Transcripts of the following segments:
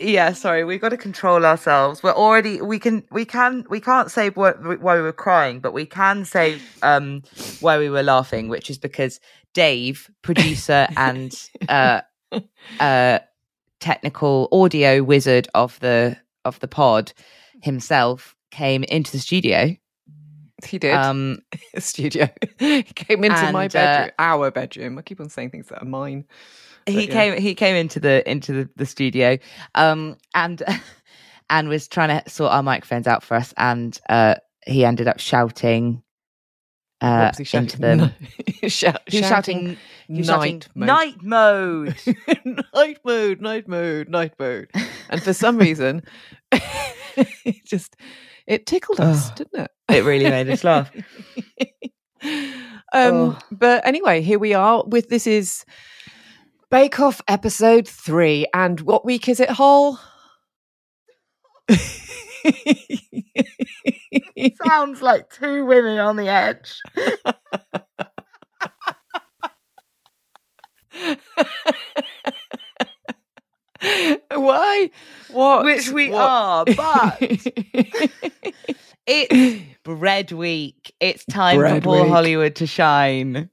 Yeah, sorry, we've got to control ourselves. We're already we can we can we can't say why, we were crying, but we can say um why we were laughing, which is because Dave, producer and uh uh technical audio wizard of the of the pod himself came into the studio. He did. Um Studio. he came into my and, bedroom, uh, our bedroom. I keep on saying things that are mine. He yeah. came he came into the into the, the studio um and and was trying to sort our microphones out for us and uh he ended up shouting uh he into shouting? them Shout- he was shouting, was shouting night night mode. mode night mode, night mode, night mode. And for some reason, it just it tickled us, Oh. didn't it? it really made us laugh um, Oh. But anyway, here we are with this is Bake Off episode three. And what week is it, Hall? sounds like two women on the edge Why? What? Which we What? are, but it's bread week it's time Bread for paul week. hollywood to shine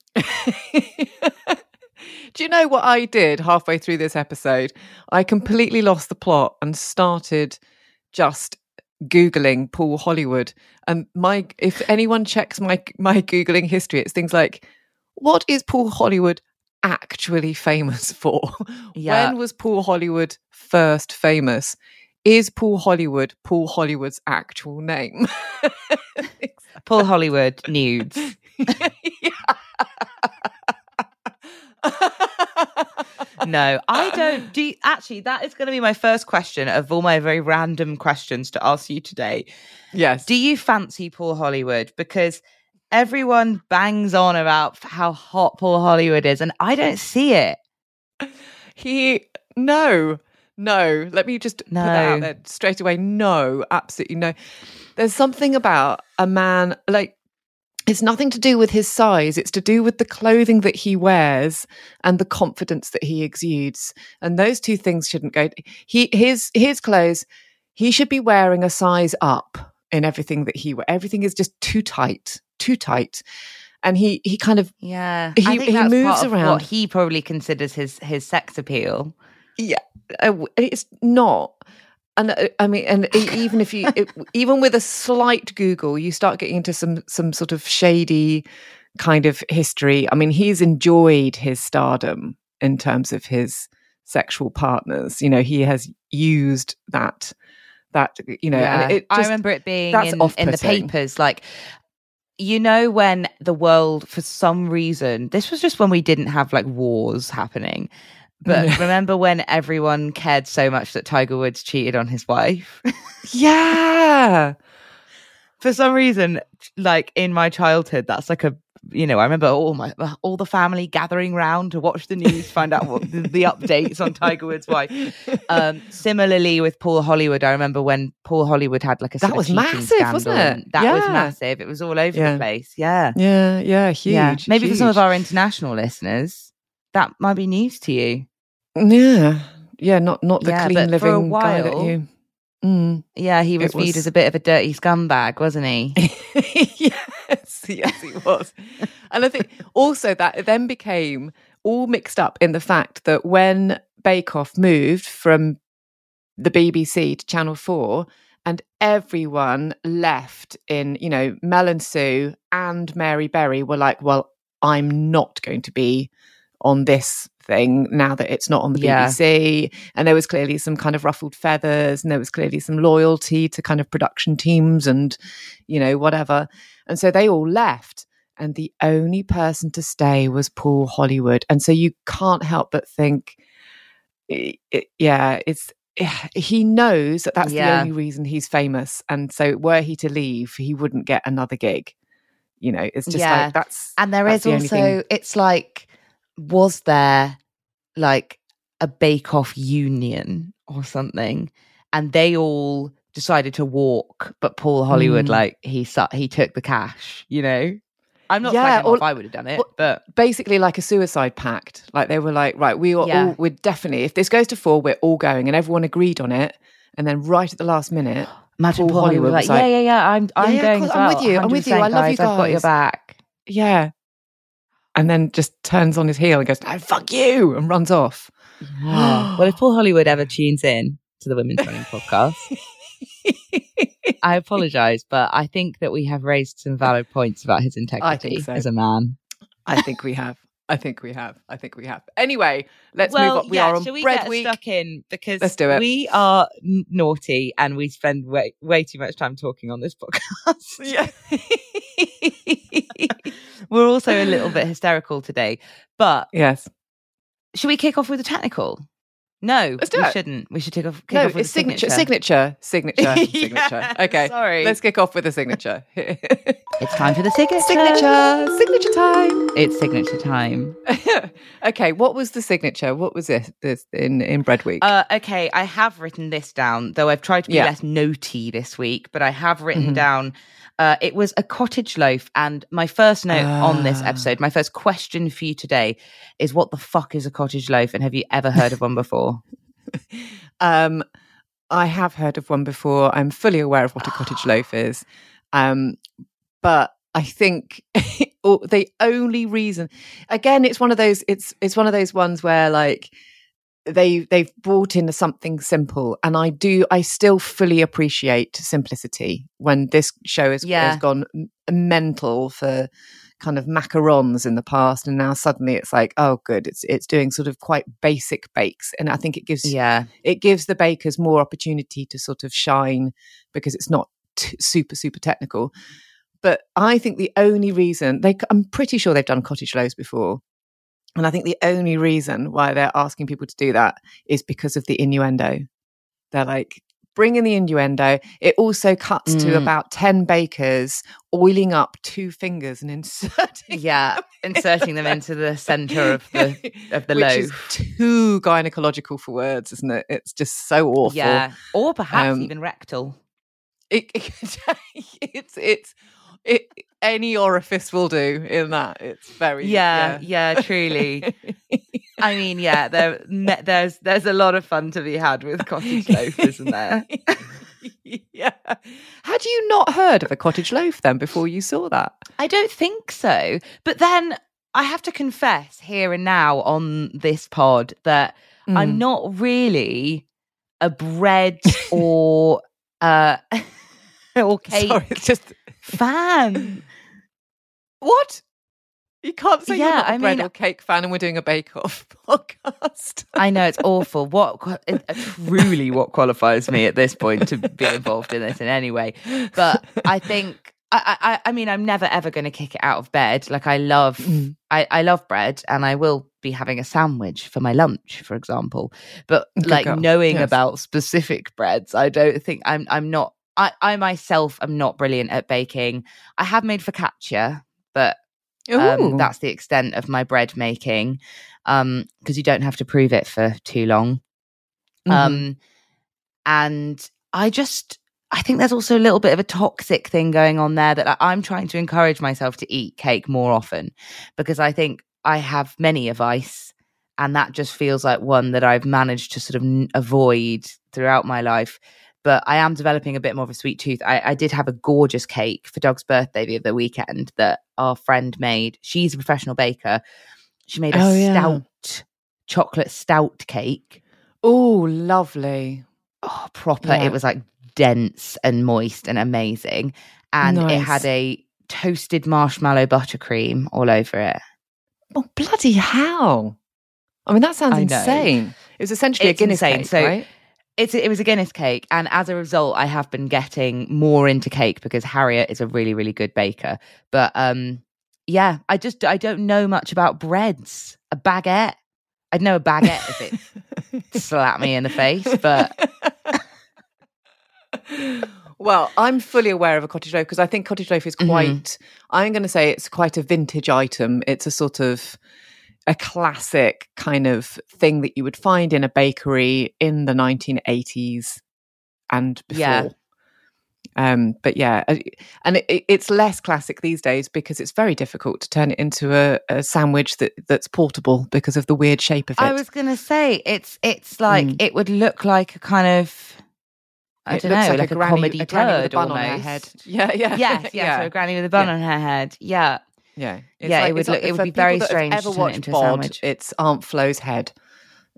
Do you know what I did halfway through this episode? I completely lost the plot and started just googling Paul Hollywood. And my if anyone checks my my googling history, it's things like what is Paul Hollywood actually famous for? Yeah. When was Paul Hollywood first famous? Is Paul Hollywood Paul Hollywood's actual name? paul hollywood nudes No, I don't. Do you, actually, that is going to be my first question of all my very random questions to ask you today. yes. Do you fancy Paul Hollywood? Because everyone bangs on about how hot Paul Hollywood is, and I don't see it. He no, no. Let me just put that out there straight away. No, absolutely no. There's something about a man like it's nothing to do with his size. It's to do with the clothing that he wears and the confidence that he exudes. And those two things shouldn't go. He his his clothes. He should be wearing a size up in everything that he. Everything is just too tight, too tight. And he he kind of Yeah, He- I think he moves around. What he probably considers his his sex appeal. yeah it's not and uh, i mean and even if you it, even with a slight google you start getting into some some sort of shady kind of history i mean he's enjoyed his stardom in terms of his sexual partners you know he has used that that you know and it I remember it being in, in the papers. Like, you know, when the world, for some reason, this was just when we didn't have like wars happening. But remember when everyone cared so much that Tiger Woods cheated on his wife? yeah for some reason, like in my childhood, that's like a you know, I remember all my all the family gathering round to watch the news, find out what the, the updates on Tiger Woods' wife. Um, similarly with Paul Hollywood, I remember when Paul Hollywood had like a That was massive, wasn't it? That was massive. It was all over Yeah. the place. Yeah, yeah yeah huge yeah. Maybe for some of our international listeners, that might be news to you. Yeah yeah not not the Yeah, clean but for a living guy that you Mm. Yeah, he It was viewed was- as a bit of a dirty scumbag, wasn't he? yes, yes, he was. and I think also that it then became all mixed up in the fact that when Bake Off moved from the BBC to Channel 4, and everyone left in, you know, Mel and Sue and Mary Berry were like, well, I'm not going to be on this thing now that it's not on the Yeah. BBC. And there was clearly some kind of ruffled feathers and there was clearly some loyalty to kind of production teams and, you know, whatever. And so they all left. And the only person to stay was Paul Hollywood. And so you can't help but think, i- i- yeah, it's, he knows that that's Yeah. the only reason he's famous. And so were he to leave, he wouldn't get another gig. You know, it's just Yeah. like that's And there That's is the also, it's like, was there like a Bake Off union or something? And they all decided to walk, but Paul Hollywood, Mm. like, he su- he took the cash, you know? I'm not Yeah, or- if I would have done it, or- but basically like a suicide pact. Like they were like, right, we are Yeah. all, we're definitely, if this goes to four, we're all going. And everyone agreed on it. And then right at the last minute, imagine Paul Paul Hollywood Hollywood was like, like, yeah, yeah, yeah, I'm, I'm yeah, going I'm well. with you, I'm with you, I love you guys. I've got your back. yeah. And then just turns on his heel and goes, no, fuck you, and runs off. well, if Paul Hollywood ever tunes in to the Women's Running podcast, I apologize, but I think that we have raised some valid points about his integrity so. as a man. I think we have. I think we have. I think we have. Anyway, let's well, move on. We yeah, are on we bread week. stuck in because Let's do it. we are naughty and we spend way way too much time talking on this podcast. Yeah. We're also a little bit hysterical today, but yes. should we kick off with a technical? No, Let's do we it. shouldn't. We should take off. Kick No, off with it's a signature, signature, signature, signature. Yeah, Okay. sorry. Let's kick off with a signature. It's time for the signature. signature, signature time. It's signature time. okay, what was the signature? What was it this in in bread week? Uh, okay, I have written this down, though I've tried to be Yeah. less notey this week, but I have written Mhm. down. Uh, it was a cottage loaf, and my first note on this Ah. episode, my first question for you today is: What the fuck is a cottage loaf, and have you ever heard of one before? um, I have heard of one before. I'm fully aware of what a cottage loaf is, um, but I think the only reason, again, it's one of those. It's it's one of those ones where like they they've brought in something simple, and I do I still fully appreciate simplicity when this show has, Yeah. has gone mental for kind of macarons in the past and now suddenly it's like oh good it's it's doing sort of quite basic bakes and i think it gives yeah, it gives the bakers more opportunity to sort of shine because it's not t- super super technical. But i think the only reason they i'm pretty sure they've done cottage loaves before and i think the only reason why they're asking people to do that is because of the innuendo they're like bring in the innuendo it also cuts to Mm. about 10 bakers oiling up two fingers and inserting yeah, inserting them into the center of the of the which loaf. is too gynecological for words isn't it it's just so awful yeah, or perhaps Um, even rectal. it, it's it's it any orifice will do in that it's very Yeah, yeah, truly. I mean, yeah, there, there's there's a lot of fun to be had with cottage loaf, isn't there? yeah had you not heard of a cottage loaf then before you saw that I don't think so. But then I have to confess here and now on this pod that I'm Mm. not really a bread or uh or cake sorry just fan. What you can't say you're Yeah, not a I bread mean- or cake fan and we're doing a bake off podcast I know it's awful. What uh, truly what qualifies me at this point to be involved in this in any way? But I think I I, I mean I'm never ever going to kick it out of bed. Like I love Mm. I I love bread and I will be having a sandwich for my lunch, for example. But Good like girl. knowing Yes. about specific breads, I don't think I'm I'm not. I, I myself am not brilliant at baking. I have made focaccia, but um, that's the extent of my bread making because you don't have to prove it for too long. Mhm. Um, and I just, I think there's also a little bit of a toxic thing going on there that I'm trying to encourage myself to eat cake more often because I think I have many a vice. And that just feels like one that I've managed to sort of avoid throughout my life. But I am developing a bit more of a sweet tooth. I, I did have a gorgeous cake for Dog's birthday the other weekend that our friend made. She's a professional baker. She made a Oh, yeah. stout, chocolate stout cake oh lovely oh, proper. Yeah. It was like dense and moist and amazing. And it had a toasted marshmallow buttercream all over it. Oh bloody hell! I mean, that sounds insane. It was essentially It's a Guinness insane. cake, So- right? It's it was a Guinness cake, and as a result, I have been getting more into cake because Harriet is a really really good baker. But um, yeah, I just I don't know much about breads. A baguette, I'd know a baguette if it slapped me in the face, but well, I'm fully aware of a cottage loaf because I think cottage loaf is Mhm. quite. I'm going to say it's quite a vintage item. It's a sort of a classic kind of thing that you would find in a bakery in the 1980s and before. Yeah. Um, but yeah, uh, and it, it- it's less classic these days because it's very difficult to turn it into a, a sandwich that that's portable because of the weird shape of it. I was gonna say it's it's like Mm. it would look like a kind of I It don't know, like, a, granny, comedy a granny with a bun almost. on her head. Yeah, yeah, Yes, yes, so a granny with a bun Yeah. on her head. Yeah, Yeah, Yeah, it would it's look- it would be very people that have strange Ever watched Bod? It's Aunt Flo's head,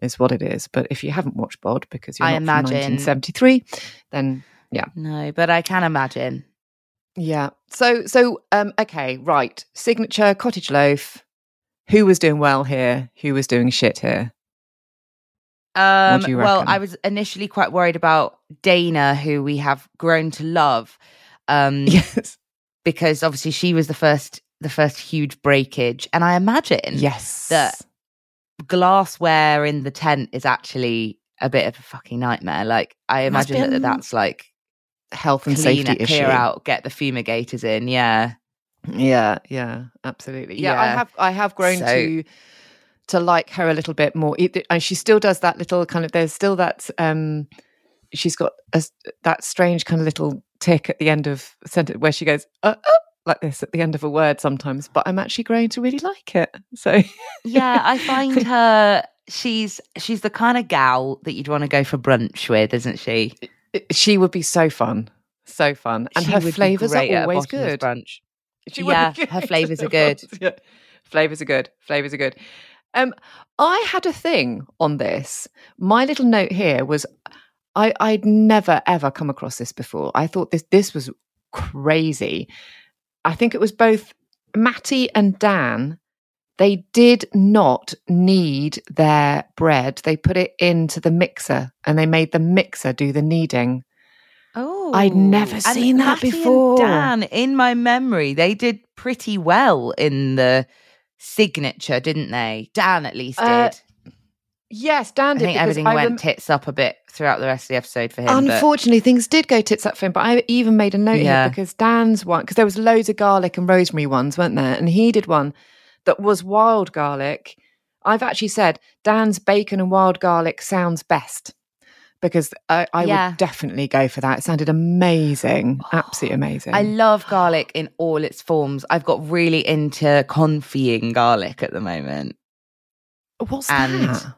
is what it is. But if you haven't watched Bod because you're I not imagine- from 1973, then yeah, no, but I can imagine. yeah. So so um okay, right. Signature cottage loaf. Who was doing well here? Who was doing shit here? Um, well. I was initially quite worried about Dana, who we have grown to love, um, Yes. because obviously she was the first the first huge breakage, and I imagine Yes. that glassware in the tent is actually a bit of a fucking nightmare. Like I imagine that that's like health and clean safety it, clear out, get the fumigators in. Yeah, Yeah, yeah, absolutely. Yeah, I have I have grown So- to to like her a little bit more. And she still does that little kind of there's still that um she's got a, that strange kind of little tick at the end of sentence where she goes uh, uh, like this at the end of a word sometimes, but I'm actually growing to really like it. So yeah. I find her. She's she's the kind of gal that you'd want to go for brunch with, isn't she? she would be so fun. So fun. And She her flavors are great at a always good. Brunch. She would Yeah, her flavours are good. Yeah. Flavors are good. Flavors are good. Um, I had a thing on this. My little note here was I, I'd never ever come across this before. I thought this this was crazy. I think it was both Matty and Dan. They did not knead their bread. They put it into the mixer and they made the mixer do the kneading. Oh, I'd never And seen that Matty before. Dan, in my memory, they did pretty well in the signature, didn't they? Dan at least Uh, did. Yes, Dan I think everything I went rem- tits up a bit throughout the rest of the episode for him. but- Unfortunately, things did go tits up for him, but I even made a note Yeah. here because Dan's one, because there was loads of garlic and rosemary ones, weren't there? And he did one that was wild garlic. I've actually said Dan's bacon and wild garlic sounds best because I, I Yeah. would definitely go for that. It sounded amazing, oh, absolutely amazing. I love garlic in all its forms. I've got really into confying garlic at the moment. What's and- that?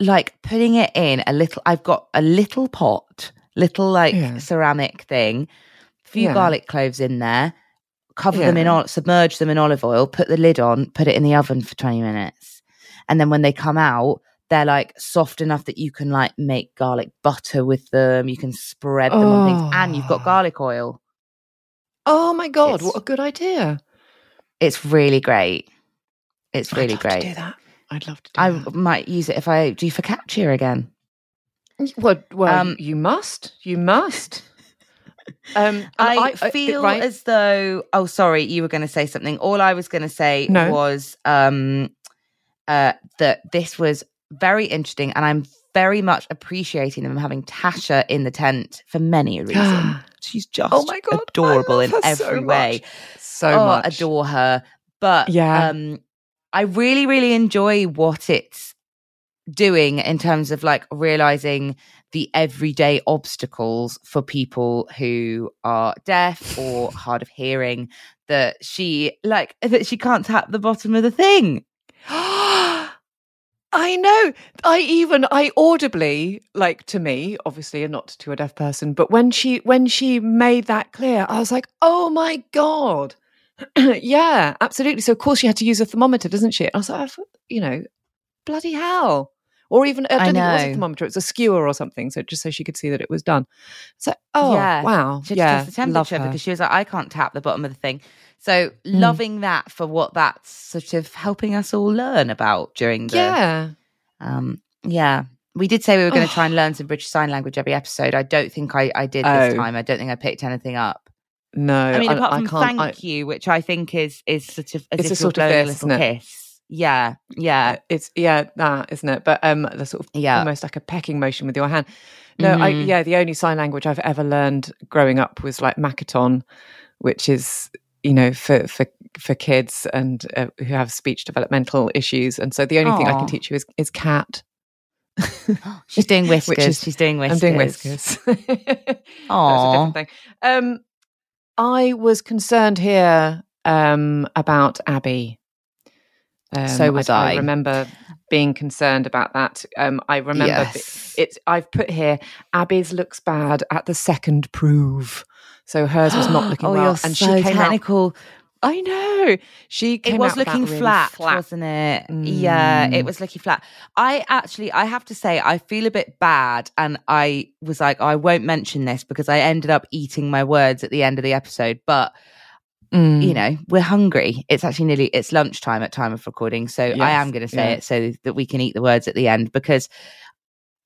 Like putting it in a little, I've got a little pot, little like Yeah. ceramic thing, few Yeah. garlic cloves in there, cover them in, Yeah. ol- submerge them in olive oil, put the lid on, put it in the oven for 20 minutes. And then when they come out, they're like soft enough that you can like make garlic butter with them. You can spread them on things, and you've got Oh. garlic oil. Oh my god! It's- What a good idea! It's really great. It's really great. do that. I'd love to do I that. might use it if I do for focaccia again. Well, well, Um, you must. You must. Um, and I, uh, feel right? as though. Oh, sorry, you were going to say something. All I was going to say No. was um, uh, that this was very interesting, and I'm very much appreciating them having Tasha in the tent for many a reason. She's just Oh my God, adorable in her so every way. so oh, much. adore her. But Yeah. um, I really, really enjoy what it's doing in terms of like realizing the everyday obstacles for people who are deaf or hard of hearing that she like that she can't tap the bottom of the thing. I know. I even I audibly like to me, obviously, and not to a deaf person, but when she when she made that clear, I was like, oh my god, yeah, absolutely. So of course she had to use a thermometer, doesn't she? And I was like, you know, bloody hell, or even I I don't think it was a know. thermometer; it was a skewer or something. So just so she could see that it was done. So oh Yeah. wow, She had yeah, the temperature because she was like, I can't tap the bottom of the thing. So loving that for what that's sort of helping us all learn about during the yeah, um yeah. We did say we were going to Oh. try and learn some British Sign Language every episode. I don't think I, I did this Oh. time. I don't think I picked anything up. No, I mean, apart I from can't. thank I- you, which I think is is sort of as It's if a sort of blowing a little kiss. Yeah, yeah, it's yeah, that isn't it? But um, the sort of yeah. almost like a pecking motion with your hand. No, I, Mhm. yeah, the only sign language I've ever learned growing up was like Makaton, which is you know for for for kids and uh, who have speech developmental issues, and so the only thing I can teach you is is cat. She's doing whiskers. is- She's doing whiskers. I'm doing whiskers. Oh. That's a different thing. Um, I was concerned here um, about Abby. Um, So was I. remember being concerned about that. Um, I remember Yes. it's. I've put here. Abby's looks bad at the second prove, so hers was not looking oh, well, and so she came out. I know she came it was out with that looking really flat, flat. wasn't it? Yeah, it Mm. was looking flat. I actually, I have to say, I feel a bit bad, and I was like, I won't mention this because I ended up eating my words at the end of the episode. But Mm. you know, we're hungry. It's actually nearly it's lunchtime at time of recording, so I am going to say yeah. it so that we can eat the words at the end because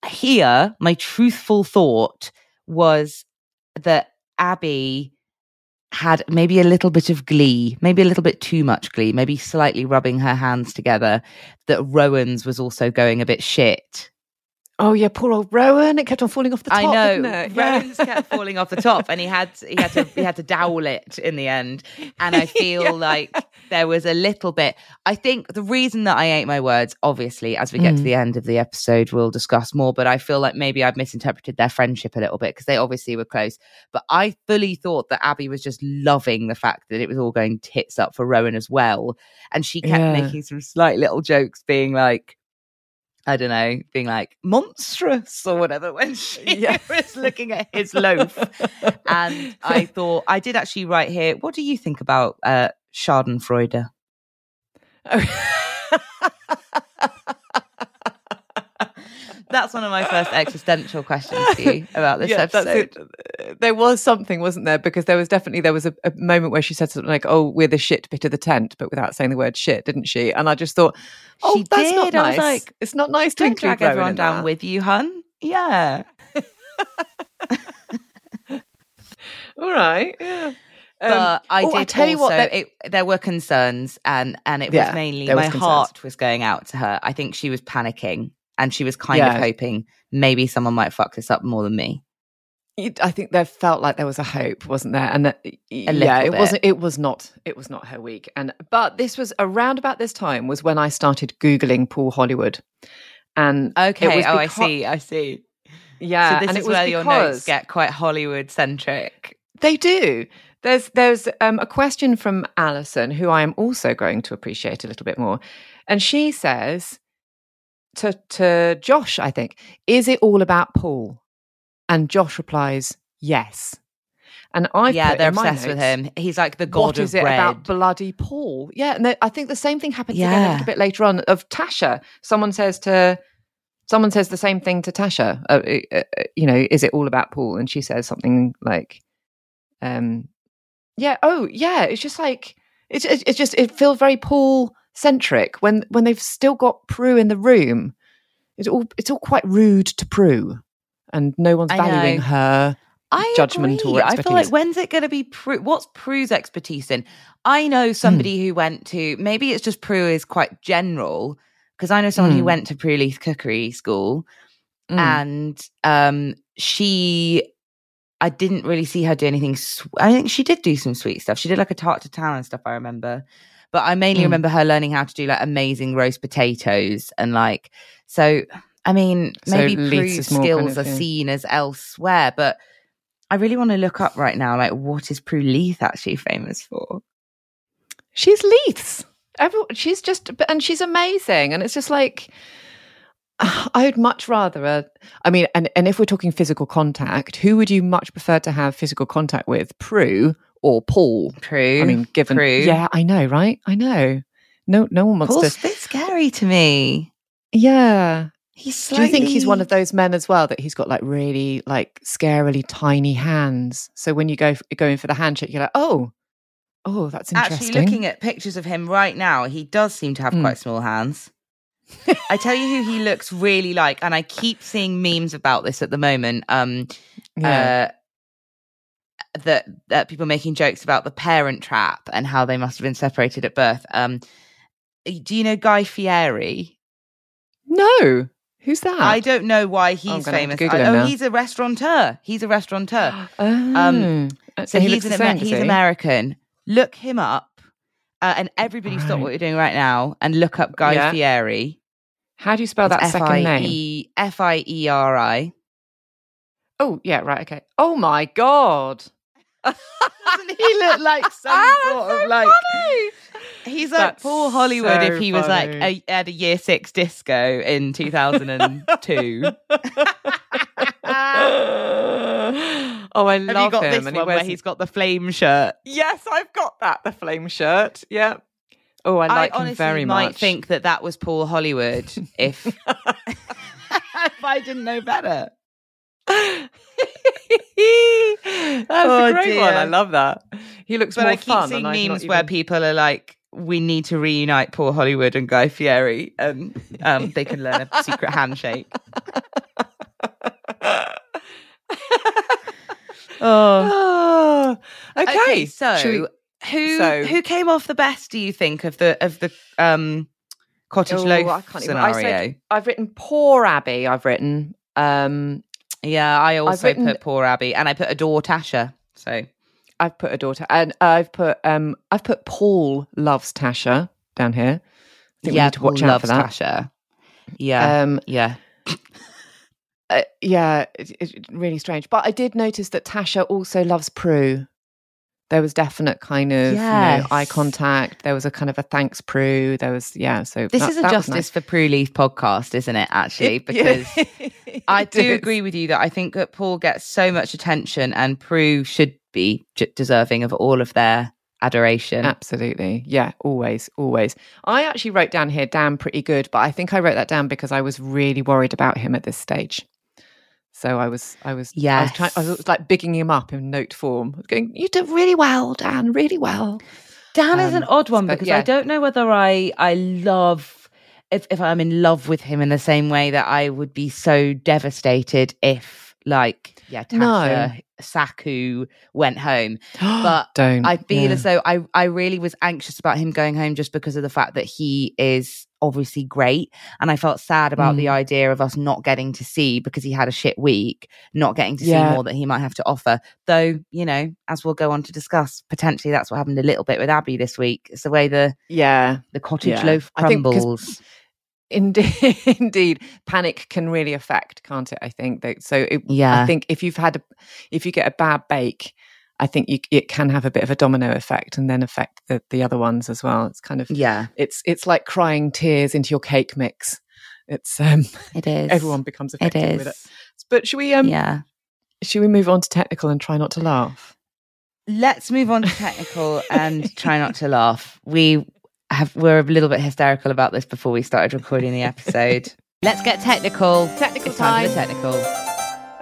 here my truthful thought was that Abby had maybe a little bit of glee, maybe a little bit too much glee, maybe slightly rubbing her hands together. That Rowan's was also going a bit shit. Oh yeah, poor old Rowan. It kept on falling off the top. I know it? Yeah. Rowan's kept falling off the top, and he had he had to he had to dowel it in the end. And I feel Yeah. like there was a little bit. I think the reason that I ate my words, obviously, as we get to Mm. the end of the episode, we'll discuss more. But I feel like maybe I've misinterpreted their friendship a little bit because they obviously were close. But I fully thought that Abby was just loving the fact that it was all going tits up for Rowan as well, and she kept Yeah. making some slight little jokes, being like. I don't know, being like monstrous or whatever when she Yeah. was looking at his loaf. And I thought, I did actually write here, what do you think about uh, Schadenfreude? That's one of my first existential questions to you about this Yeah, that's episode. it. There was something, wasn't there? Because there was definitely there was a, a moment where she said something like, "Oh, we're the shit bit of the tent," but without saying the word "shit," didn't she? And I just thought, "Oh, She that's not did. I was nice. like, it's not nice to drag everyone down that. with you, hun. Yeah. All right, yeah. Um, but I oh, did I tell you what, also- that- it, there were concerns and and it was Yeah, mainly was my concerns. heart was going out to her. I think she was panicking and she was kind of hoping maybe someone might fuck this up more than me. I think there felt like there was a hope, wasn't there? And that, yeah, it bit. wasn't. It was not. It was not her week. And but this was around about this time was when I started googling Paul Hollywood, and Okay. oh, I see. I see. yeah, so this and is where your notes get quite Hollywood centric. They do. There's there's um, a question from Alison, who I am also going to appreciate a little bit more, and she says to to Josh, I think, is it all about Paul? And Josh replies, yes. And I yeah, they're obsessed with him. He's like the god what of is it bread. about bloody Paul? Yeah, and I think the same thing happens again a little bit later on of Tasha. Someone says to someone says the same thing to Tasha. Uh, uh, uh, you know, is it all about Paul? And she says something like, um, "Yeah, oh yeah." It's just like it's it's just it feels very Paul centric when when they've still got Prue in the room. It's all it's all quite rude to Prue, and no one's valuing her. I judgment or agree. I feel like when's it going to be Prue? What's Prue's expertise in? I Hmm. know somebody who went to maybe it's just Prue is quite general because I know someone who Mm. went to Prue Leith Cookery School Mm. and um she I didn't really see her do anything. Sw- I think she did do some sweet stuff. She did like a tart to town and stuff. I remember, but I mainly Mm. remember her learning how to do like amazing roast potatoes and like so. I mean, So maybe Prue's more kind skills of, are seen as elsewhere, but I really want to look up right now, like what is Prue Leith actually famous for? she's Leith's. Everyone, she's just, and she's amazing. And it's just like, I would much rather, uh, I mean, and, and if we're talking physical contact, who would you much prefer to have physical contact with, Prue or Paul? Prue. I mean, given, Prue. yeah, I know, right? I know. No, no one wants Paul's to. a bit scary to me. Yeah, He's Do you think he's one of those men as well that he's got like really like scarily tiny hands? So when you go go in for the handshake, you're like, oh, oh, that's interesting. Actually, looking at pictures of him right now, he does seem to have Mm. quite small hands. I tell you who he looks really like, and I keep seeing memes about this at the moment. Um, yeah. uh, that that people making jokes about the parent trap and how they must have been separated at birth. Um, do you know Guy Fieri? no, who's that? I don't know why he's to famous. I- oh, now. he's a restaurateur. He's a restaurateur. oh. So he he's an same, he's he? American. Look him up, uh, and everybody stop Right. what you're doing right now and look up Guy Yeah. Fieri. How do you spell that It's second name? F I E R I. Oh, yeah, right, okay. Oh my god. Doesn't he look like some Ah, sort that's of so like? funny. He's like That's Paul Hollywood so if he was like a, at a year six disco in 2002. oh, I Have love you got him. this and one he where he's got the flame shirt? Yes, I've got that. The flame shirt. Yeah. Oh, I like honestly him very might much. think that that was Paul Hollywood if if I didn't know better. That's Oh, a great one. I love that. He looks But more I keep fun. seeing and I'm not memes where even- people are like, "We need to reunite Paul Hollywood and Guy Fieri, and um, they can learn a secret handshake." Oh, Oh, okay. okay. So, we- who so- who came off the best? Do you think of the of the um cottage Oh, loaf I can't even- I scenario? said- I've written poor Abby. I've written. Um, yeah, I also written- put poor Abby, and I put adore Tasha. So I've put a daughter, and I've put um, I've put Paul loves Tasha down here. I think we yeah, need to watch Paul out for that. Tasha. Yeah, Um, yeah. uh, yeah, it, it's really strange. But I did notice that Tasha also loves Prue. There was definite kind of you know, eye contact. There was a kind of a thanks Prue. There was yeah. So This that- is a Justice nice. for Prue Leith podcast, isn't it? Actually, It- yeah. because I do is. agree with you that I think that Paul gets so much attention, and Prue should be deserving of all of their adoration. Absolutely. Yeah, always, always. I actually wrote down here Dan pretty good, but I think I wrote that down because I was really worried about him at this stage. So I was I was yeah, I was trying I was like bigging him up in note form. Going, You did really well, Dan, really well. Dan is an Um, odd one because I don't know whether I I love if if I'm in love with him in the same way that I would be so devastated if like yeah No. Tasha Saku went home. But don't I feel yeah. as though I I really was anxious about him going home just because of the fact that he is obviously great and I felt sad about the Mm. idea of us not getting to see because he had a shit week not getting to Yeah. see more that he might have to offer though you know as we'll go on to discuss potentially that's what happened a little bit with Abby this week it's the way the Yeah. the cottage Yeah. loaf I think 'cause- crumbles Indeed, indeed, panic can really affect, can't it? I think that. So, it, Yeah. I think if you've had, a, if you get a bad bake, I think you, it can have a bit of a domino effect, and then affect the the other ones as well. It's kind of, yeah it's it's like crying tears into your cake mix. It's um, it is everyone becomes affected is with it. But should we um, yeah should we move on to technical and try not to laugh? let's move on to technical and try not to laugh. We have we're a little bit hysterical about this before we started recording the episode. let's get technical. Technical It's time for the time. technical.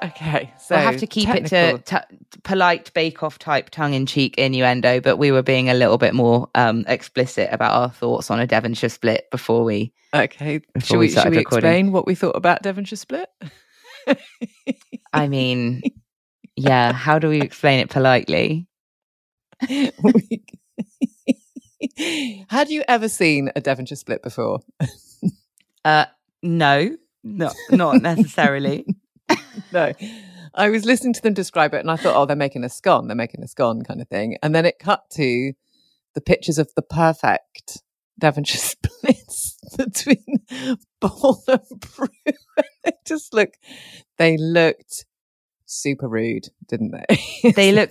Okay, so we'll have to keep technical. it to t- polite bake off type tongue in cheek innuendo, but we were being a little bit more um, explicit about our thoughts on a Devonshire split before we. Okay, before should we we, should we recording. explain what we thought about Devonshire Split? I mean, yeah, how do we explain it politely? Had you ever seen a Devonshire split before? Uh, no, not not necessarily. no. I was listening to them describe it and I thought, oh, they're making a scone. They're making a scone kind of thing. And then it cut to the pictures of the perfect Devonshire splits between Paul and Prue. they just look, they looked super rude, didn't they? they look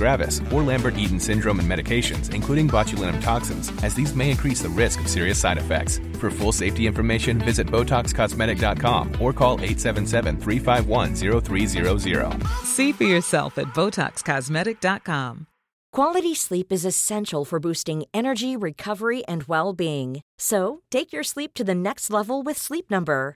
gravis, or Lambert-Eaton syndrome and medications, including botulinum toxins, as these may increase the risk of serious side effects. For full safety information, visit BotoxCosmetic.com or call 877-351-0300. See for yourself at BotoxCosmetic.com. Quality sleep is essential for boosting energy, recovery, and well being. So, take your sleep to the next level with Sleep Number.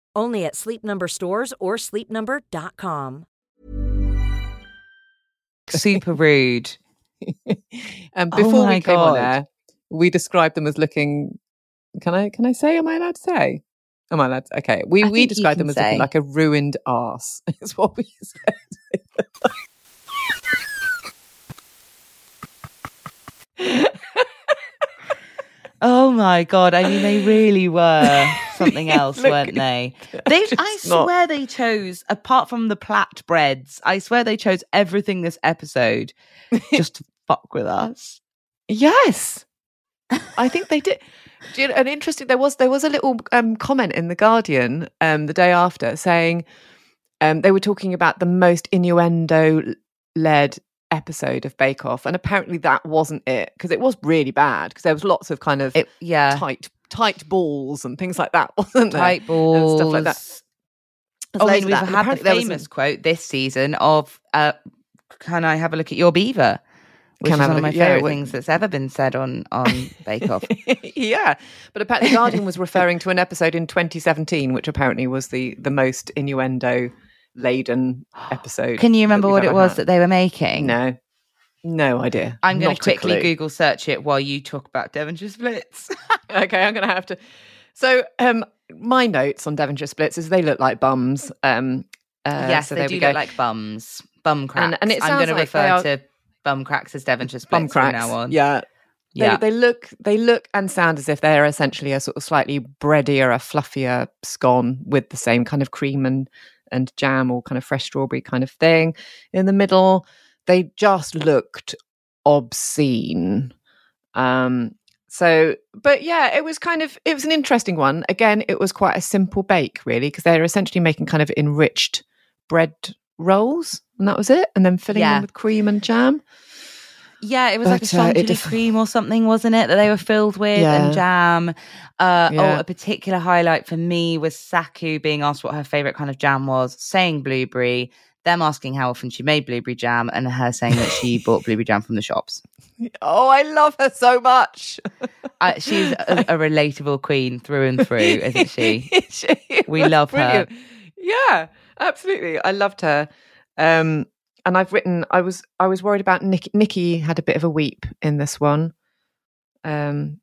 Only at Sleep Number stores or sleepnumber.com. Super rude. and um, Oh before my we came on God. air, we described them as looking. Can I? Can I say? Am I allowed to say? Am I allowed? To, okay, we I we described them can as looking like a ruined ass. Is what we said. Oh my god! I mean, they really were something else, weren't they? They, I just not- swear, they chose apart from the plat breads. I swear they chose everything this episode just to fuck with us. Yes, I think they did. Do you know, and interesting, there was there was a little um, comment in the Guardian um, the day after saying um, they were talking about the most innuendo led episode of Bake Off, and apparently that wasn't it because it was really bad because there was lots of kind of It, yeah, tight tight balls and things like that, wasn't there? tight balls, and stuff like that. There's Oh, I mean, we've that, had the apparently there was famous some- quote this season of uh, "Can I have a look at your beaver?" Which Can is one of my favorite things that's ever been said on on Bake Off. yeah, but apparently the Guardian was referring to an episode in 2017, which apparently was the the most innuendo laden episode. Can you remember what it was had. that they were making? No, no idea. I'm going to quickly. Google search it while you talk about Devonshire splits. okay, I'm going to have to. So, um, my notes on Devonshire splits is they look like bums. Um, uh, yes, so they do go. look like bums, bum cracks. And- and it I'm going to like refer are- to bum cracks as Devonshire splits bum cracks. from now on. Yeah, They, yeah. they look they look and sound as if they're essentially a sort of slightly breadier, a fluffier scone with the same kind of cream and and jam or kind of fresh strawberry kind of thing in the middle. They just looked obscene. Um so but yeah, it was kind of it was an interesting one. Again, it was quite a simple bake really because they're essentially making kind of enriched bread rolls and that was it and then filling Yeah. them with cream and jam. Yeah, it was like a But, uh, cream or something, wasn't it? That they were filled with Yeah. and jam. Uh, Oh, a particular highlight for me was Saku being asked what her favorite kind of jam was, saying blueberry. Them asking how often she made blueberry jam, and her saying that she bought blueberry jam from the shops. Oh, I love her so much. Uh, she's a, a relatable queen through and through, isn't she? She We love her. Yeah, absolutely. I loved her. Um, and I've written. I was. I was worried about Nick, Nikki. Had a bit of a weep in this one. Um,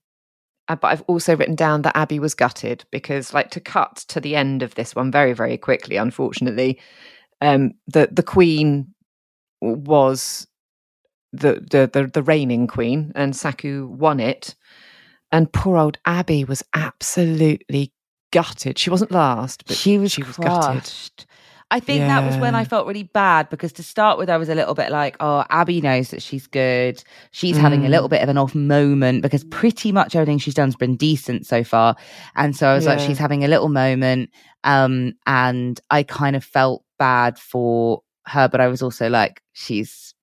uh, but I've also written down that Abby was gutted because, like, to cut to the end of this one very, very quickly. Unfortunately, um, the the Queen was the the the, the reigning Queen, and Saku won it. And poor old Abby was absolutely gutted. She wasn't last, but she was she was gutted. I think that was when I felt really bad because to start with, I was a little bit like, oh, Abby knows that she's good. She's having a Mm. little bit of an off moment because pretty much everything she's done's been decent so far. And so I was like, she's having a little moment. Um, and I kind of felt bad for her, but I was also like, she's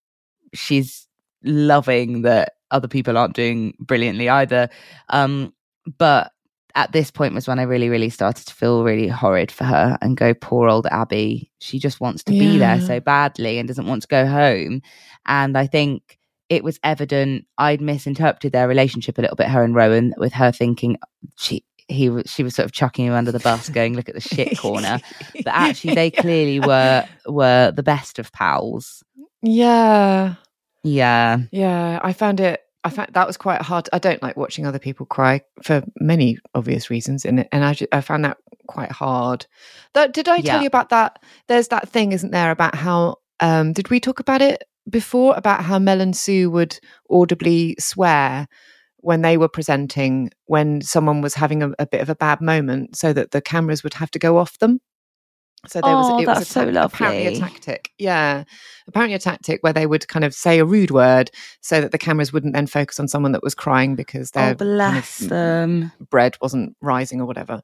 she's loving that other people aren't doing brilliantly either. Um, but at this point was when I really, really started to feel really horrid for her and go, poor old Abby. She just wants to be there so badly and doesn't want to go home. And I think it was evident I'd misinterpreted their relationship a little bit, her and Rowan, with her thinking she he was she was sort of chucking him under the bus, going, "Look at the shit corner," but actually they clearly were were the best of pals. Yeah. Yeah, Yeah. I found it I found that was quite hard. I don't like watching other people cry for many obvious reasons it. And I, I found that quite hard. That, did I tell you about that? There's that thing, isn't there, about how, um, did we talk about it before? About how Mel and Sue would audibly swear when they were presenting when someone was having a, a bit of a bad moment so that the cameras would have to go off them. So there was Oh, it was a so apparently a tactic. Yeah. Apparently a tactic where they would kind of say a rude word so that the cameras wouldn't then focus on someone that was crying because their oh kind of them. bread wasn't rising or whatever.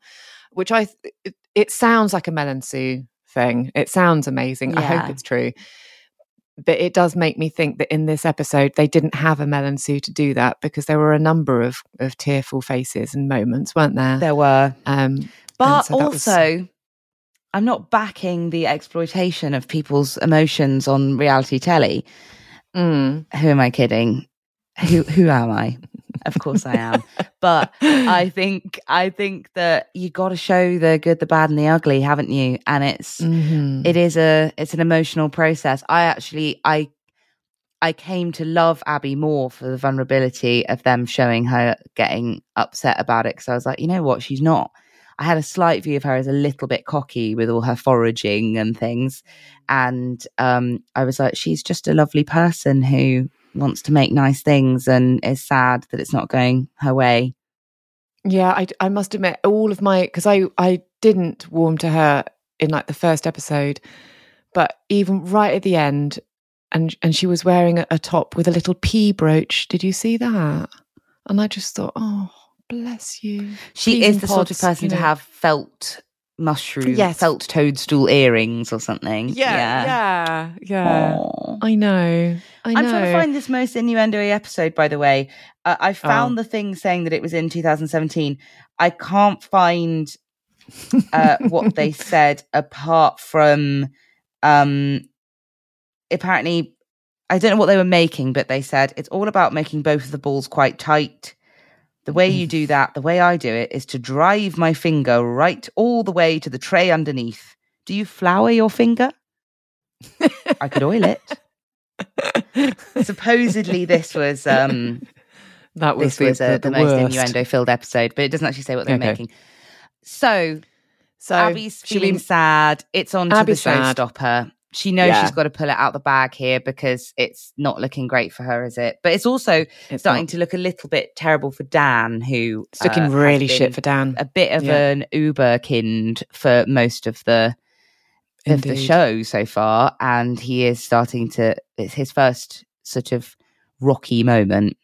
Which I th- it, it sounds like a Mel and Sue thing. It sounds amazing. I hope it's true. But it does make me think that in this episode they didn't have a Mel and Sue to do that because there were a number of, of tearful faces and moments, weren't there? There were, Um, but so that was- also. I'm not backing the exploitation of people's emotions on reality telly. mm, Who am I kidding? Who who am I? Of course I am. But I think I think that you got to show the good, the bad, and the ugly, haven't you? And it's mhm. it is a it's an emotional process. I actually I I came to love Abbi more for the vulnerability of them showing her getting upset about it because I was like, you know what, she's not. I had a slight view of her as a little bit cocky with all her foraging and things, and um, I was like, she's just a lovely person who wants to make nice things and is sad that it's not going her way. Yeah, I, I must admit, all of my because I I didn't warm to her in like the first episode, but even right at the end, and and she was wearing a, a top with a little pea brooch. Did you see that? And I just thought, oh, bless you. She is the sort of person to know. have felt mushroom, Yes. felt toadstool earrings or something. Yeah, yeah, yeah. Aw. I know. I. I'm trying to find this most innuendo episode, by the way. Uh, I found Oh. the thing saying that it was in 2017. I can't find uh, what they said apart from um, apparently, I don't know what they were making, but they said it's all about making both of the balls quite tight. The way you do that, the way I do it, is to drive my finger right all the way to the tray underneath. Do you flour your finger? I could oil it. Supposedly, this was um, that was this the, was the, uh, the, the most worst. innuendo filled episode, but it doesn't actually say what they're Okay. making. So, So Abbi's feeling we- sad. It's on to the Abbi's sad. showstopper. She knows Yeah. she's got to pull it out the bag here because it's not looking great for her, is it? But it's also It's starting not- to look a little bit terrible for Dan, who it's looking uh, really shit for Dan. a bit of Yeah. an Uber kind for most of the of the show so far, and he is starting to. It's his first sort of rocky moment.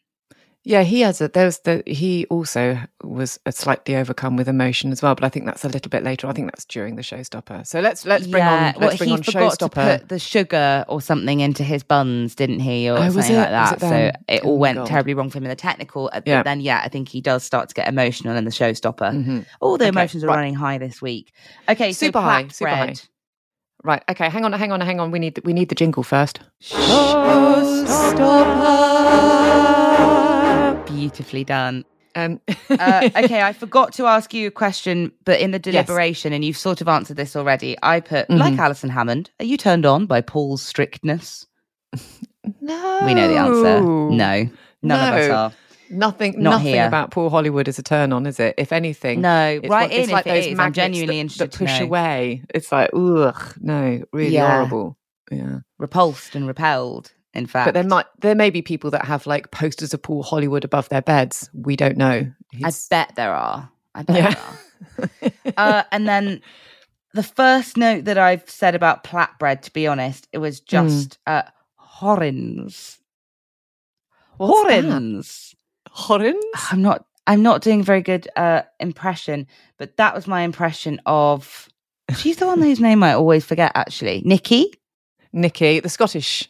Yeah, he has a. There's the. He also was uh, slightly overcome with emotion as well, but I think that's a little bit later. I think that's during the showstopper. So let's let's bring on let's well, bring he on forgot to put the sugar or something into his buns, didn't he, or Oh, something like that? it so it all Oh, went God. terribly wrong for him in the technical. uh, Yeah. But then, yeah, I think he does start to get emotional in the showstopper. Mhm. All the Okay, emotions are right. running high this week. Okay, so Super high, flatbread. super high. Right. Okay. Hang on. Hang on. Hang on. We need we need the jingle first. Beautifully done. Um, uh, okay, I forgot to ask you a question, but in the deliberation, and you've sort of answered this already. I put, like Mhm. Alison Hammond, are you turned on by Paul's strictness? no. We know the answer. No, none of us are. Nothing. Not nothing here. about Paul Hollywood is a turn on, is it? If anything, No, It's right one- it's like those is. I'm magnets genuinely that, interested that to push away. It's like ugh, no, really Yeah. horrible. Yeah. Repulsed and repelled, in fact. But there might there may be people that have like posters of Paul Hollywood above their beds. We don't know. I bet there are. I bet Yeah. there are. Uh, and then the first note that I've said about flatbread, to be honest, it was just uh, horrens. Horrens. Horrens? I'm not. I'm not doing a very good uh, impression, but that was my impression of. She's the one whose name I always forget. Actually, Nikki. Nikki, the Scottish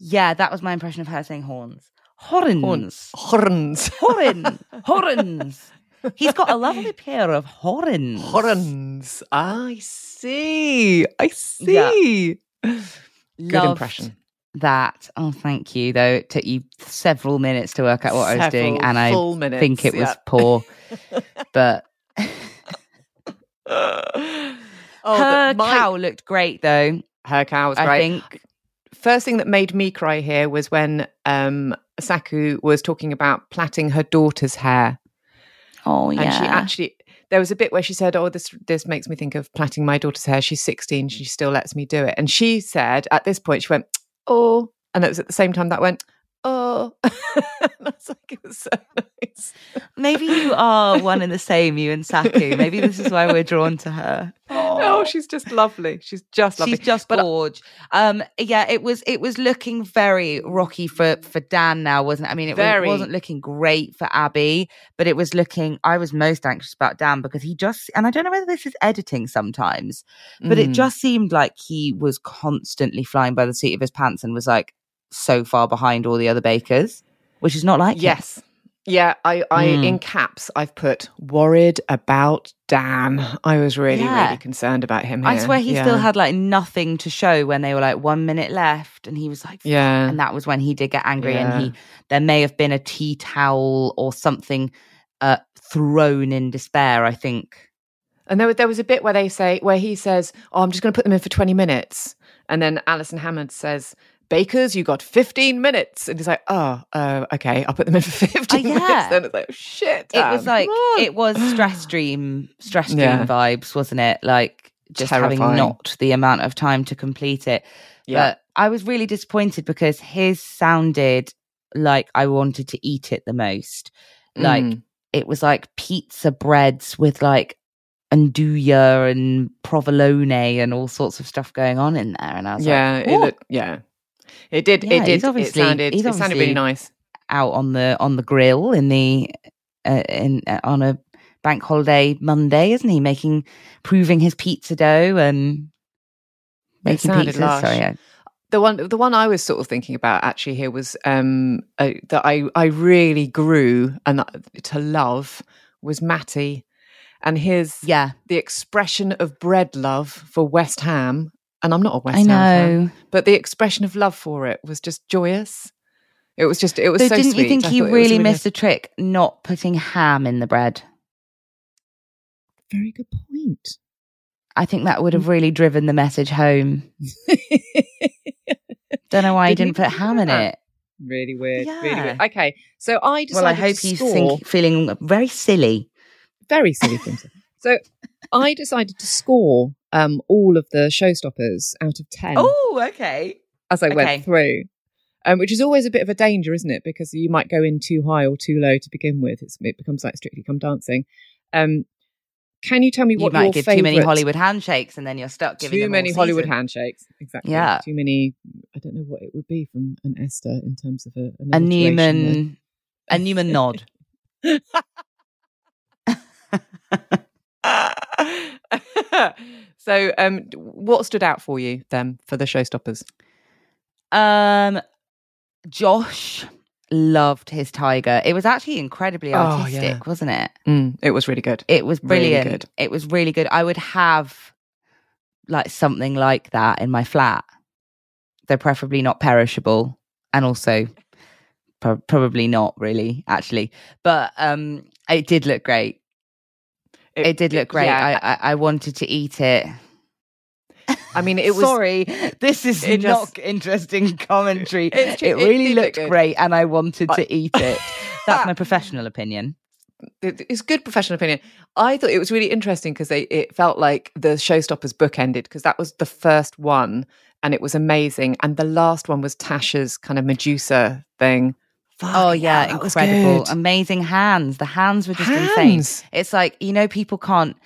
Yeah, that was my impression of her saying horns. Horns. horns. Horn. Horns. He's got a lovely pair of horns. Horns. I see. I see. Good Loved- impression. that. Oh, thank you. Though it took you several minutes to work out what I was doing, and I minutes, think it was yeah. poor. but oh, her the- my- cow looked great, though. her cow was I great. think. First thing that made me cry here was when um, Saku was talking about plaiting her daughter's hair. Oh yeah. and she actually there was a bit where she said oh this this makes me think of plaiting my daughter's hair she's 16 she still lets me do it and she said at this point she went oh and it was at the same time that went oh and I was like it was so nice Maybe you are one and the same, you and Saku. Maybe this is why we're drawn to her. oh she's just lovely she's just lovely She's just But- gorge. Um, yeah, it was it was looking very rocky for for Dan now, wasn't it? I mean, it, was, Very. wasn't looking great for Abbi, but it was looking. I was most anxious about Dan because he just, and I don't know whether this is editing sometimes, but it Mm. just seemed like he was constantly flying by the seat of his pants and was like so far behind all the other bakers, which is not like yes yeah i i Mm. in caps i've put worried about dan i was really Yeah. really concerned about him I swear he Yeah. still had like nothing to show when they were like one minute left, and he was like, yeah and that was when he did get angry Yeah. and he there may have been a tea towel or something uh thrown in despair i think And there, was- there was a bit where they say, where he says, "Oh, I'm just going to put them in for 20 minutes," and then Alison Hammond says, "Bakers, you got 15 minutes," and he's like, "Oh, uh, okay, I'll put them in for 15 yeah. minutes." Then it's like, oh, "Shit!" it was like it was stress stream stress stream Yeah. vibes wasn't it like just having not the amount of time to complete it Yeah. but i was really disappointed because his sounded like i wanted to eat it the most like Mm. it was like pizza breads with like andouille and provolone and all sorts of stuff going on in there and i was yeah, like it yeah, it did. Yeah, it did. obviously- it sounded. it sounded really nice. out on the on the grill in the uh, in uh, on a bank holiday Monday, isn't he? Making proving his pizza dough and making pizzas. lush. Sorry, I- The one, the one I was sort of thinking about actually here was um, uh, that I I really grew and to love was Matty, and his yeah, the expression of bread love for West Ham, and I'm not a West I Ham fan, but the expression of love for it was just joyous. It was just, it was So, so didn't sweet. you think I he thought it was really missed the trick not putting ham in the bread? Very good point. I think that Mm. would have really driven the message home. Don't know why he Didn't didn't put ham in about it. really weird, really weird. Yeah. Okay, so I decided Well, I hope to he's score think, feeling very silly. very silly things. So I decided to score um, all of the showstoppers out of ten. Oh, okay. as I Okay. went through, um, which is always a bit of a danger, isn't it? Because you might go in too high or too low to begin with. It's, it becomes like Strictly Come Dancing. Um, can you tell me what You might give favorite, too many Hollywood handshakes, and then you're stuck giving too many Hollywood season. handshakes? Exactly. Yeah. Too many. I don't know what it would be from an Esther in terms of a, a. Newman, a Newman nod. so, um, what stood out for you then for the showstoppers? Um, Josh loved his tiger. It was actually incredibly Oh, artistic, yeah. wasn't it? Mm, it was really good. It was Really brilliant. good. It was really good. I would have like something like that in my flat. They're preferably not perishable, and also pro- probably not really actually. But um, it did look great. It, did look great. yeah. I, I I wanted to eat it. I mean, it was. Sorry, this is it not just- interesting commentary. It it really look looked good. great, and I wanted to eat it. That's my professional opinion. it's good professional opinion. I thought it was really interesting because they it felt like the showstoppers book ended because that was the first one and it was amazing, and the last one was Tasha's kind of Medusa thing. Oh yeah, was incredible, amazing hands. The hands were just insane. It's like you know, people can't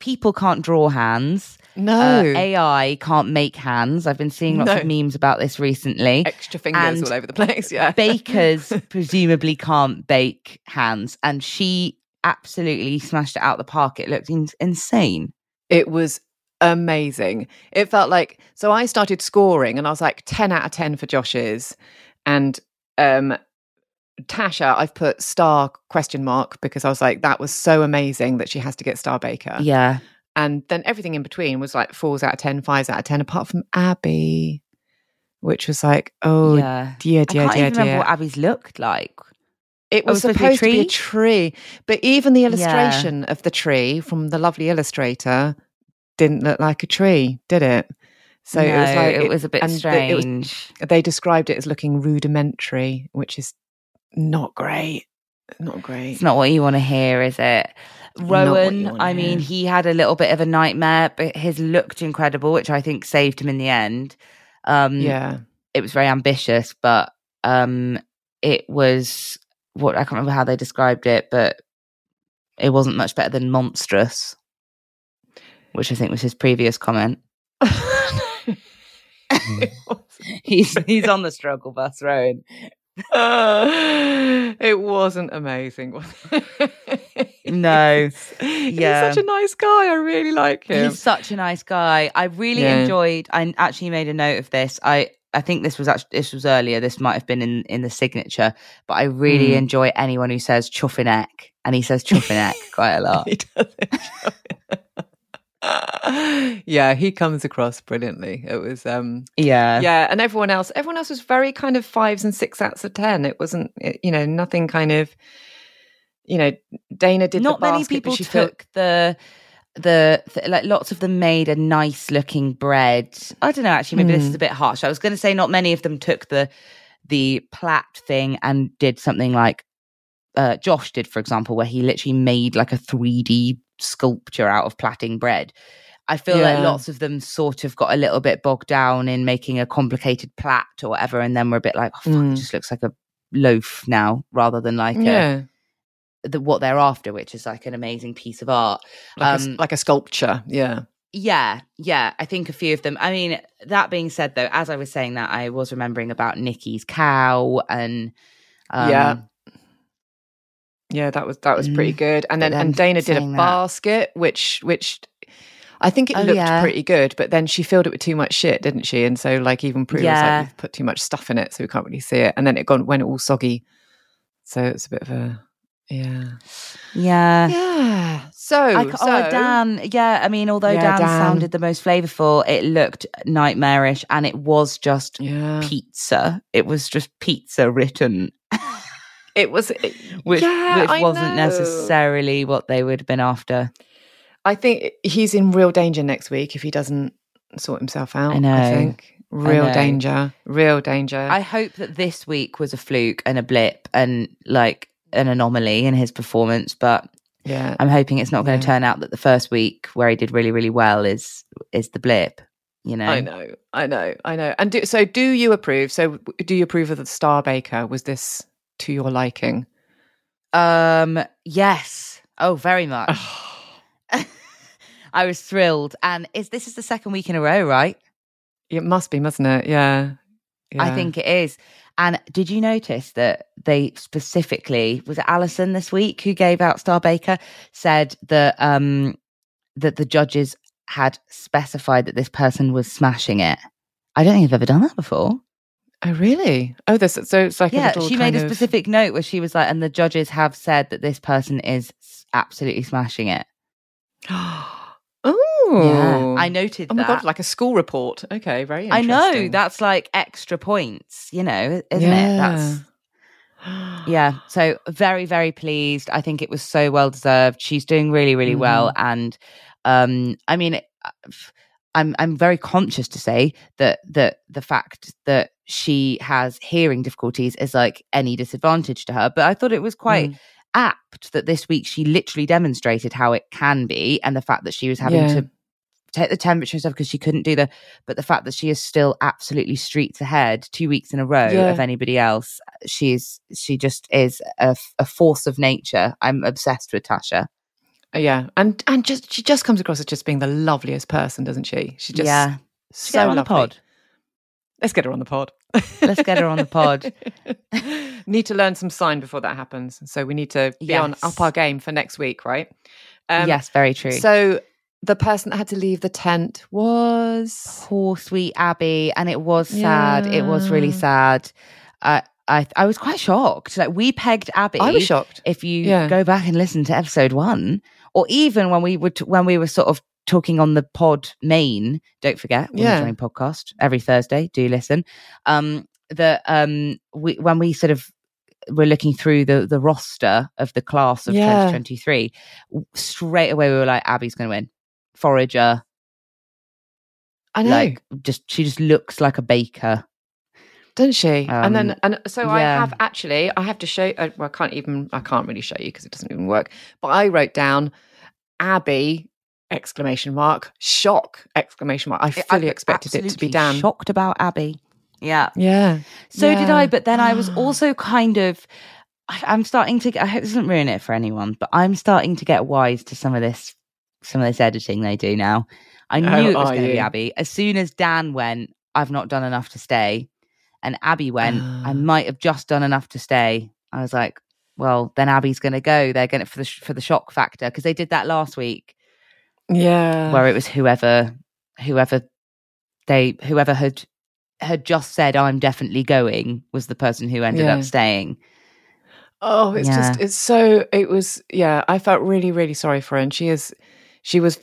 people can't draw hands. No, Uh, AI can't make hands. I've been seeing lots of memes about this recently. extra fingers and all over the place. Yeah, Bakers presumably can't bake hands, and she absolutely smashed it out the park. It looked in- insane. It was amazing. It felt like so I started scoring and I was like 10 out of 10 for Josh's and um Tasha I've put star question mark because I was like that was so amazing that she has to get star baker. Yeah, And then everything in between was like fours out of 10, fives out of 10 apart from Abbi which was like, oh yeah. dear, dear, I dear, can't dear, even remember what Abbi's looked like. It Oh, was was supposed supposed to be to be a tree, but even the illustration of the tree from the lovely illustrator didn't look like a tree, did it? So it was like it was a bit and the- it was- strange. they described it as looking rudimentary, which is not great. Not great. It's not what you want to hear, is it? Not what you Rowan, I mean, hear. he had a little bit of a nightmare, but his looked incredible, which I think saved him in the end. Um, yeah. it was very ambitious, but um, it was what I can't remember how they described it, but it wasn't much better than monstrous, which I think was his previous comment. He's he's on the struggle bus, Rowan. it wasn't amazing. was it? No. He's such a nice guy. I really like him. He's such a nice guy. I really Yeah. enjoyed. I actually made a note of this. I I think this was actually this was earlier. This might have been in in the signature, but I really Mm. enjoy anyone who says chuffineck, and he says chuffineck quite a lot. He does. yeah, he comes across brilliantly. It was um Yeah, yeah, and everyone else everyone else was very kind of fives and six out of ten. It wasn't it- you know, nothing kind of you know, Dana did Not many basket, but people she felt- took the the th- like lots of them made a nice looking bread. I don't know. Actually, maybe this is Mm. a bit harsh. I was going to say not many of them took the the plat thing and did something like uh, Josh did, for example, where he literally made like a three D sculpture out of plaiting bread. I feel like lots of them sort of got a little bit bogged down in making a complicated plat or whatever, and then we're a bit like, oh, fuck, Mm. it just looks like a loaf now rather than like a, the, what they're after, which is like an amazing piece of art. like, a, um, like a sculpture. Yeah. Yeah, yeah. I think a few of them. I mean, that being said, though, as I was saying that, I was remembering about Nikki's cow and um, Yeah. Yeah, that was that was pretty Mm. good. And then, then and Dana did a saying that- basket, which which I think it Oh, looked yeah. pretty good, but then she filled it with too much shit, didn't she? And so like even Prue was Yeah. like, "You've put too much stuff in it, so we can't really see it. And then it gone went all soggy. So it's a bit of a yeah. yeah. Yeah. So, I, ca- oh, Dan. Yeah, I mean, although Yeah, Dan, Dan. sounded the most flavorful, it looked nightmarish, and it was just Yeah. pizza. It was just pizza written, It was it, which, yeah, which wasn't necessarily what they would have been after. I think he's in real danger next week if he doesn't sort himself out. I, know. think. Real danger. Real danger. I hope that this week was a fluke and a blip and like an anomaly in his performance, but yeah. I'm hoping it's not going Yeah. to turn out that the first week where he did really, really well is is the blip. You know, I know, I know, I know. And do, so, do you approve? So, do you approve of the Star Baker? Was this to your liking? Um, yes. Oh, very much. I was thrilled, and is this is the second week in a row, right? it must be, mustn't it? Yeah. I think it is. And did you notice that they specifically was it Alison this week who gave out Star Baker said that um that the judges had specified that this person was smashing it. I don't think I've ever done that before. Oh, really? Oh, this. So it's like a yeah, she made a of- specific note where she was like, and the judges have said that this person is absolutely smashing it. oh, Yeah, I noted Oh my that. god, like a school report. Okay, very. I know that's like extra points, you know, isn't it? That's yeah. So very, very pleased. I think it was so well deserved. She's doing really, really well, Mm-hmm. and um, I mean, it- I'm I'm very conscious to say that that the fact that she has hearing difficulties is like any disadvantage to her. But I thought it was quite Mm. apt that this week she literally demonstrated how it can be, and the fact that she was having Yeah. to take the temperature and stuff because she couldn't do the but the fact that she is still absolutely streets ahead two weeks in a row Yeah. of anybody else she's she just is a force of nature i'm obsessed with tasha Yeah, and and just she just comes across as just being the loveliest person, doesn't she? She just yeah so get her on the lovely. pod Let's get her on the pod. Let's get her on the pod. need to learn some sign before that happens. So we need to be on up our game for next week, right? Um, yes very true So the person that had to leave the tent was poor sweet abbi and it was sad it was really sad uh, i i was quite shocked like we pegged abbi I was shocked. if you Yeah. go back and listen to episode one, or even when we would when we were sort of talking on the pod main. Don't forget, Yeah. Podcast every Thursday. Do listen. Um, that um, we when we sort of were looking through the the roster of the class of Yeah. 2023, straight away we were like, Abbi's going to win. Forager, I know, like just she just looks like a baker. Doesn't she? and then, Um, and so I have actually, I have to show. Uh, well, I can't even, I can't really show you because it doesn't even work. But I wrote down Abbi exclamation mark shock exclamation mark. I fully expected it to be Dan. Shocked about Abbi. Yeah. Yeah. So did I, but then I was also kind of. I- I'm starting to. get- I hope this doesn't ruin it for anyone, but I'm starting to get wise to some of this, some of this editing they do now. I knew Oh, it was going to be? Abbi. As soon as Dan went, I've not done enough to stay, and Abbi went, I Ah. might have just done enough to stay. I was like, well, then Abbi's going to go. They're going to for the sh- for the shock factor because they did that last week Yeah. where it was whoever whoever they whoever had had just said I'm definitely going was the person who ended Yeah. up staying. Oh, it's just it's so it was yeah, I felt really, really sorry for her. And she is she was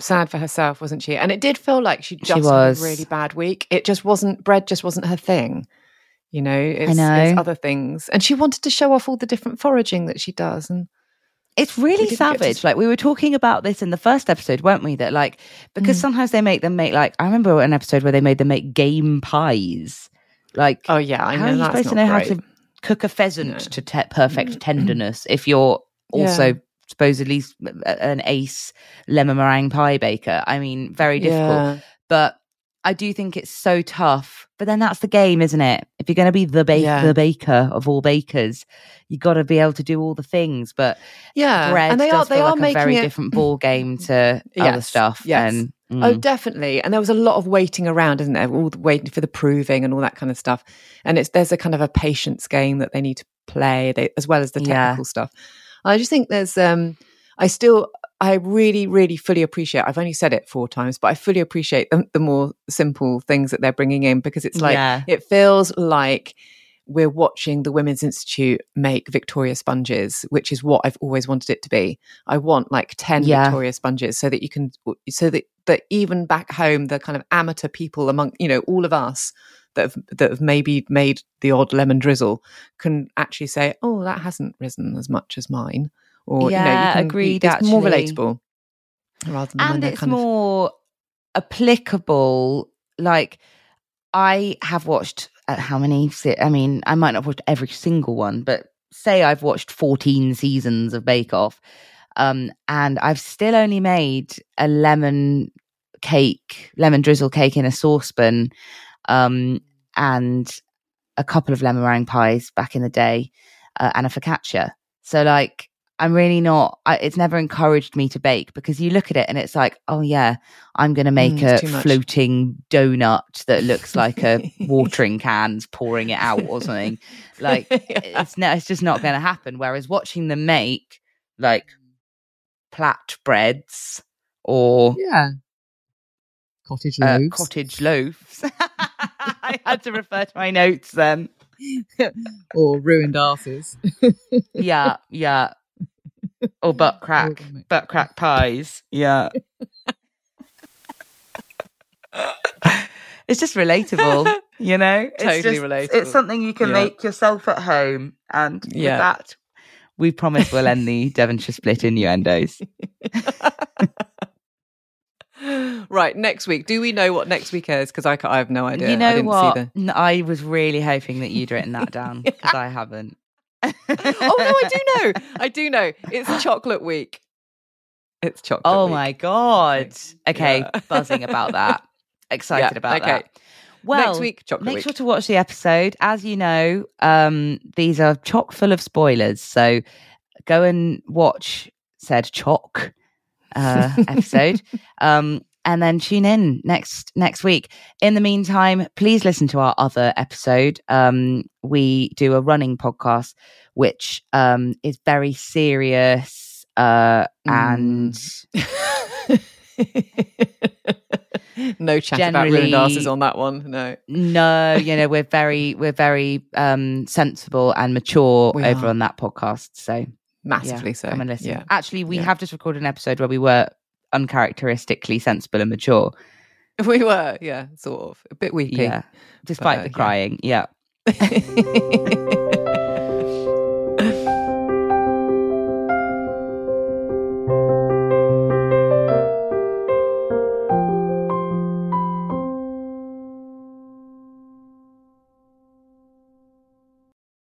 sad for herself, wasn't she? And it did feel like she just had was. a really bad week. It just wasn't bread just wasn't her thing. You know, it's, know. it's other things. And she wanted to show off all the different foraging that she does. And It's really didn't to savage. Like we were talking about this in the first episode, weren't we? That like because Mm. sometimes they make them make like I remember an episode where they made them make game pies. Like oh yeah, I how know are you supposed to know great. how to cook a pheasant No. to te- perfect tenderness if you're also Yeah. Supposedly an ace lemon meringue pie baker? I mean, very difficult. Yeah. but I do think it's so tough. But then that's the game, isn't it? If you're going to be the ba- Yeah. the baker of all bakers, you've got to be able to do all the things. But Yeah. bread and they are they are like a making very it different ball game to other stuff. yes. And Oh, mm, definitely. And there was a lot of waiting around, isn't there? All the waiting for the proving and all that kind of stuff. And it's there's a kind of a patience game that they need to play, they, as well as the Yeah. technical stuff. I just think there's um I still I really, really fully appreciate. I've only said it four times, but I fully appreciate the, the more simple things that they're bringing in because it's like Yeah. it feels like we're watching the Women's Institute make Victoria sponges, which is what I've always wanted it to be. I want like 10 Yeah. Victoria sponges so that you can, so that, that even back home, the kind of amateur people among, you know, all of us that have, that have maybe made the odd lemon drizzle can actually say, oh, that hasn't risen as much as mine. Or, you know, Yeah, you can, agreed, It's more relatable. Rather than and it's kind of- more applicable. Like I have watched uh, how many? I mean, I might not have watched every single one, but say I've watched 14 seasons of Bake Off, um, and I've still only made a lemon cake, lemon drizzle cake in a saucepan, um, and a couple of lemon meringue pies back in the day, uh, and a focaccia. So like. I'm really not. I, it's never encouraged me to bake because you look at it and it's like, oh yeah, I'm going to make Mm, a it's too much. floating donut that looks like a watering can's pouring it out or something. Like Yeah. it's no, it's just not going to happen. Whereas watching them make like plat breads or yeah. Cottage uh, cottage loaves, I had to refer to my notes then. or ruined asses. Yeah, yeah. Or butt crack, butt crack pies. Yeah. it's just relatable, you know. It's Totally just- relatable. It's something you can Yeah. make yourself at home, and Yeah. with that, We promise we'll end the Devonshire split innuendos. right, next week. Do we know what next week is? Because I, I have no idea. You I know didn't what? The... I was really hoping that you'd written that down because I haven't. oh no, I do know. I do know. It's chocolate week. It's chocolate. Oh week. my god! Okay, Yeah. buzzing about that. Excited Yeah, about okay. that. Well, next week, chocolate make week. sure to watch the episode. As you know, um, these are chock full of spoilers. So go and watch said chock uh, episode. Um, and then tune in next next week. In the meantime, please listen to our other episode. Um, we do a running podcast, which um, is very serious uh, and no chat about ruined asses on that one. No. no, you know we're very we're very um, sensible and mature We over are. on that podcast. So Massively yeah, so. Come and listen. Yeah. Actually, we Yeah. have just recorded an episode where we were uncharacteristically sensible and mature. We were, yeah, sort of. A bit weepy. Yeah. Despite uh, the crying. Yeah.